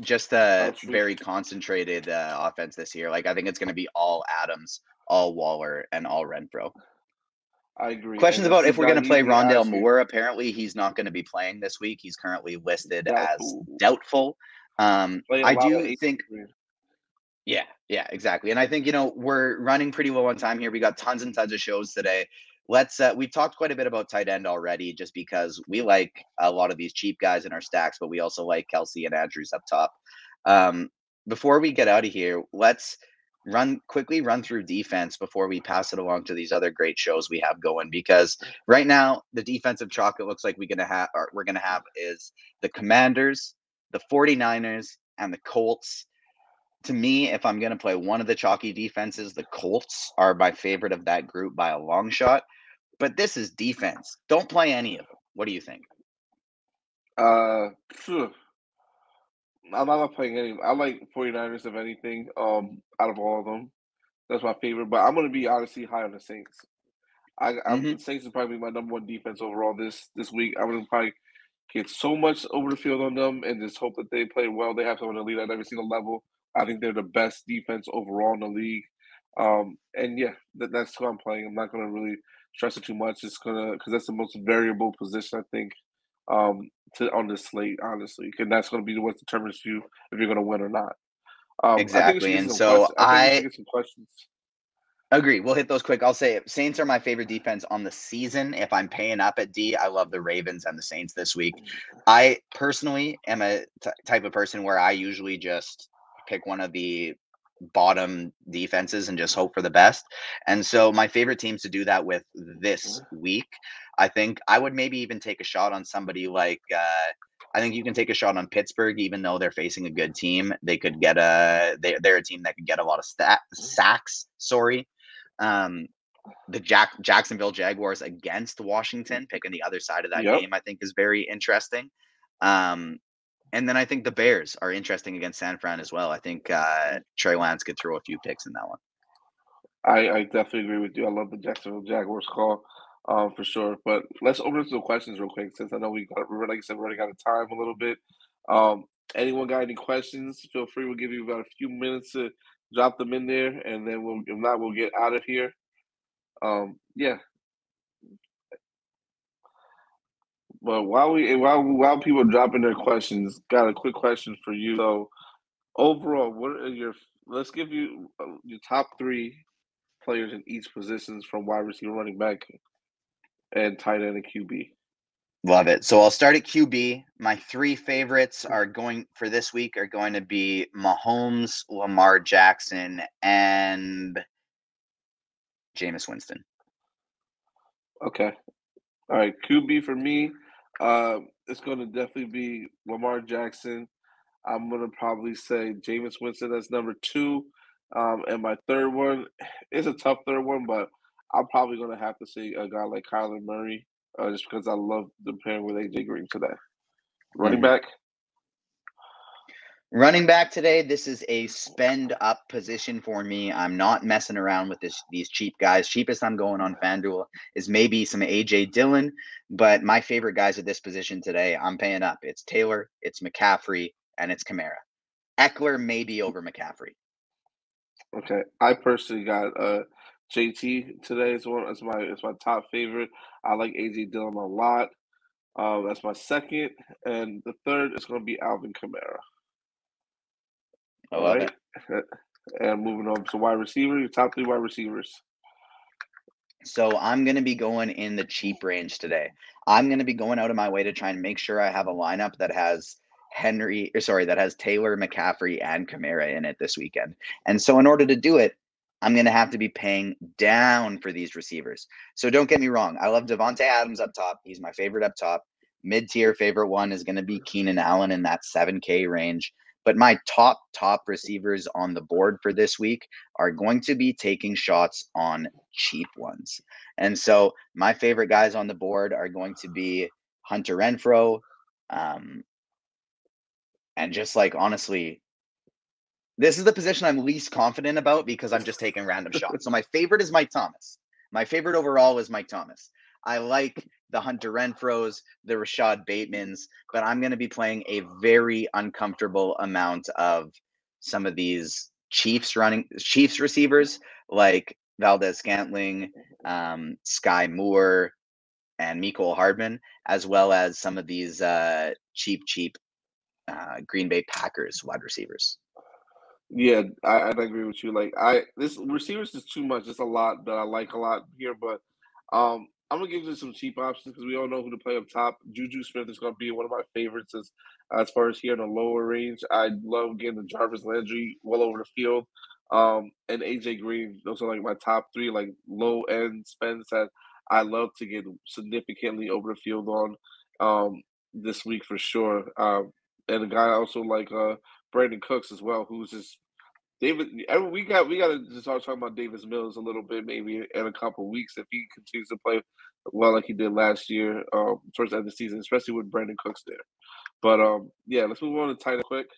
just a very concentrated uh, offense this year like i think it's going to be all adams all waller and all renfrow I agree. Questions and about if we're going to play Rondale Moore. Apparently, he's not going to be playing this week. He's currently listed doubtful. as doubtful. Um, I do think. Yeah, yeah, exactly. And I think you know we're running pretty low on time here. We got tons and tons of shows today let's uh, we've talked quite a bit about tight end already just because we like a lot of these cheap guys in our stacks but we also like Kelce and andrews up top um, before we get out of here let's run quickly run through defense before we pass it along to these other great shows we have going because right now the defensive chalk it looks like we're gonna have we're gonna have is the commanders the 49ers and the colts to me, if I'm to play one of the chalky defenses, the Colts are my favorite of that group by a long shot. But this is defense. Don't play any of them. What do you think? Uh, I'm not playing any. I like 49ers of anything. Um, out of all of them, that's my favorite. But I'm going to be honestly high on the Saints. I, I'm mm-hmm. Saints is probably my number one defense overall this this week. I'm going to probably get so much over the field on them and just hope that they play well. They have someone to lead at every single level. I think they're the best defense overall in the league. Um, and yeah, that, that's who I'm playing. I'm not going to really stress it too much. It's gonna because that's the most variable position I think um, to on this slate, honestly, and that's going to be what determines you if you're going to win or not. Um, exactly, and so I, I questions. Agree. We'll hit those quick. I'll say it. Saints are my favorite defense on the season. If I'm paying up at D, I love the Ravens and the Saints this week. I personally am a t- type of person where I usually just pick one of the bottom defenses and just hope for the best. And so my favorite teams to do that with this week, I think I would maybe even take a shot on somebody like uh, I think you can take a shot on Pittsburgh, even though they're facing a good team. They could get a they, they're a team that could get a lot of stat, sacks. Sorry, um, the Jack Jacksonville Jaguars against Washington, picking the other side of that yep. game, I think is very interesting. Um, and then I think the Bears are interesting against San Fran as well. I think uh, Trey Lance could throw a few picks in that one. I, I definitely agree with you. I love the Jacksonville Jaguars call um, for sure. But let's open up the questions real quick since I know we got, like I said, we're running out of time a little bit. Um, anyone got any questions? Feel free. We'll give you about a few minutes to drop them in there, and then we'll if not, we'll get out of here. Um, yeah. But while we while while people are dropping their questions, got a quick question for you. So, overall, what are your? Let's give you uh, your top three players in each positions from wide receiver, running back, and tight end and QB. Love it. So I'll start at QB. My three favorites are going for this week are going to be Mahomes, Lamar Jackson, and Jameis Winston. Okay. All right. QB for me, uh, it's going to definitely be Lamar Jackson. I'm going to probably say Jameis Winston as number two. Um, and my third one is a tough third one, but I'm probably going to have to say a guy like Kyler Murray uh, just because I love the pairing with AJ Green today. Running mm-hmm. back. Running back today, this is a spend up position for me. I'm not messing around with this these cheap guys. Cheapest I'm going on FanDuel is maybe some AJ Dillon, but my favorite guys at this position today, I'm paying up. It's Taylor, it's McCaffrey, and it's Kamara. Ekeler maybe over McCaffrey. Okay, I personally got uh JT today is one. It's my it's my top favorite. I like AJ Dillon a lot. Um, that's my second, and the third is going to be Alvin Kamara. I love right? it. And moving on to wide receiver, your top three wide receivers. So I'm going to be going in the cheap range today. I'm going to be going out of my way to try and make sure I have a lineup that has Henry, or sorry, that has Taylor, McCaffrey, and Kamara in it this weekend. And so in order to do it, I'm going to have to be paying down for these receivers. So don't get me wrong. I love Davante Adams up top. He's my favorite up top. Mid tier favorite one is going to be Keenan Allen in that 7K range. But my top, top receivers on the board for this week are going to be taking shots on cheap ones. And so my favorite guys on the board are going to be Hunter Renfrow. Um, and just like honestly, this is the position I'm least confident about because I'm just taking random shots. So my favorite is Mike Thomas. My favorite overall is Mike Thomas. I like the Hunter Renfrows, the Rashod Batemans, but I'm going to be playing a very uncomfortable amount of some of these Chiefs running Chiefs receivers like Valdes Scantling, um, Skyy Moore, and Mecole Hardman, as well as some of these uh, cheap, cheap uh, Green Bay Packers wide receivers. Yeah, I, I agree with you. Like I this receivers is too much. It's a lot that I like a lot here, but um I'm gonna give you some cheap options because we all know who to play up top. Juju Smith is gonna be one of my favorites as as far as here in the lower range. I love getting the Jarvis Landry well over the field. Um and AJ Green, those are like my top three like low end spends that I love to get significantly over the field on um this week for sure. Um and a guy I also like uh Brandin Cooks as well, who's just David, we got we got to start talking about Davis Mills a little bit, maybe in a couple weeks if he continues to play well like he did last year, um, towards the end of the season, especially with Brandin Cooks there. But um, yeah, let's move on to tight end quick.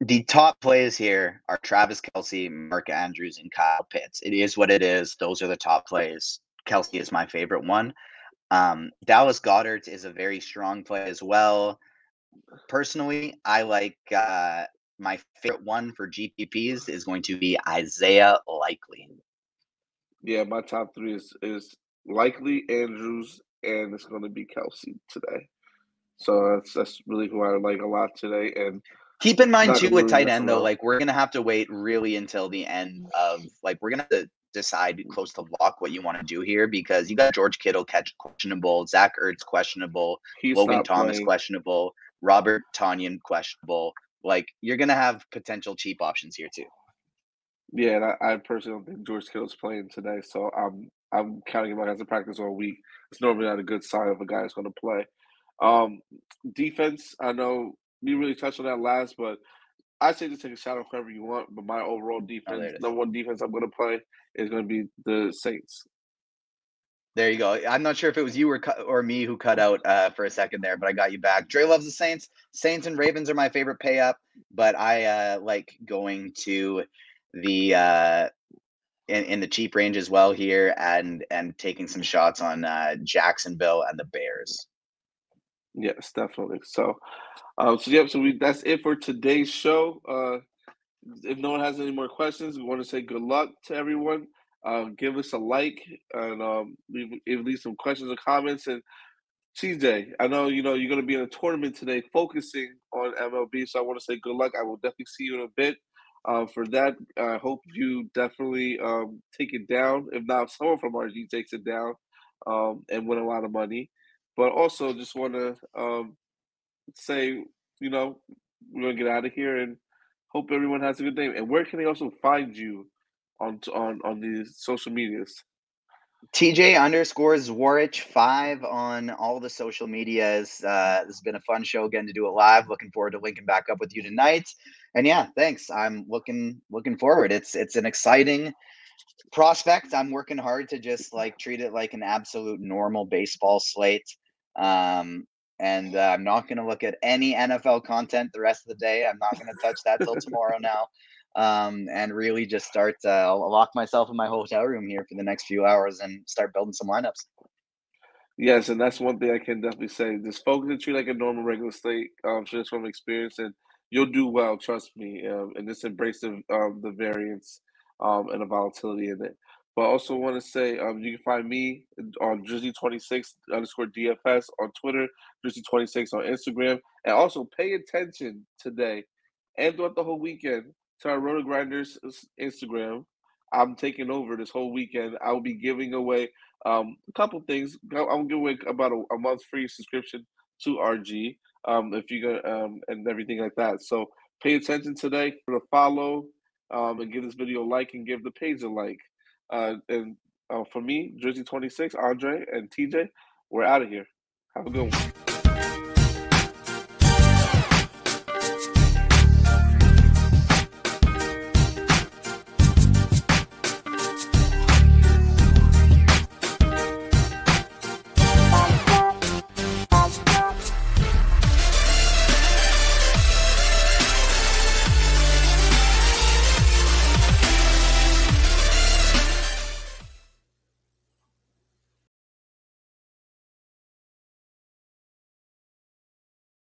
The top plays here are Travis Kelce, Mark Andrews, and Kyle Pitts. It is what it is. Those are the top plays. Kelce is my favorite one. Um, Dallas Goedert is a very strong play as well. Personally, I like uh, my favorite one for GPPs is going to be Isaiah Likely. Yeah, my top three is is Likely, Andrews, and it's going to be Kelce today. So that's that's really who I like a lot today. And keep in mind too with tight end though, like we're gonna have to wait really until the end of like we're gonna have to decide close to lock what you want to do here because you got George Kittle catch questionable, Zach Ertz questionable, He's Logan Thomas playing. questionable, Robert Tonyan questionable. Like you're gonna have potential cheap options here too. Yeah, and I, I personally don't think George Kittle's playing today, so I'm I'm counting him out as a practice all week. It's normally not a good sign of a guy that's going to play. Um, defense, I know we really touched on that last, but I say just take a shot of whoever you want. But my overall oh, defense, number one defense I'm going to play is going to be the Saints. There you go. I'm not sure if it was you or or me who cut out uh, for a second there, but I got you back. Dre loves the Saints. Saints and Ravens are my favorite pay up, but I uh, like going to the uh, in, in the cheap range as well here, and and taking some shots on uh, Jacksonville and the Bears. Yes, definitely. So, um, so yep. so we that's it for today's show. Uh, if no one has any more questions, we want to say good luck to everyone. Uh, give us a like and um, leave, leave some questions or comments. And TJ, I know you know you're going to be in a tournament today, focusing on MLB. So I want to say good luck. I will definitely see you in a bit. Uh, for that, I hope you definitely um, take it down. If not, someone from RG takes it down um, and win a lot of money. But also, just want to um, say, you know, we're gonna get out of here and hope everyone has a good day. And where can they also find you on on on these social medias? TJ underscores Zwarich five on all the social medias. Uh, this has been a fun show again to do it live. Looking forward to linking back up with you tonight. And yeah, thanks. I'm looking looking forward. It's it's an exciting prospect. I'm working hard to just like treat it like an absolute normal baseball slate. Um, and uh, I'm not going to look at any NFL content the rest of the day. I'm not going to touch that till tomorrow now. Um, and really just start, uh, I'll lock myself in my hotel room here for the next few hours and start building some lineups. Yes, and that's one thing I can definitely say. Just focus and treat like a normal regular slate, um, just from experience, and you'll do well. Trust me. Um, and just embrace the um, the variance um, and the volatility in it. But also want to say um, you can find me on Drizzy26 underscore DFS on Twitter, Drizzy26 on Instagram. And also pay attention today and throughout the whole weekend to our Roto Grinders Instagram. I'm taking over this whole weekend. I will be giving away um, a couple things. I'm giving away about a, a month free subscription to RG um, if you go um, and everything like that. So pay attention today for the follow um, and give this video a like and give the page a like. Uh, and uh, for me, Drizzy 26, Andre, and TJ, we're out of here. Have a good one.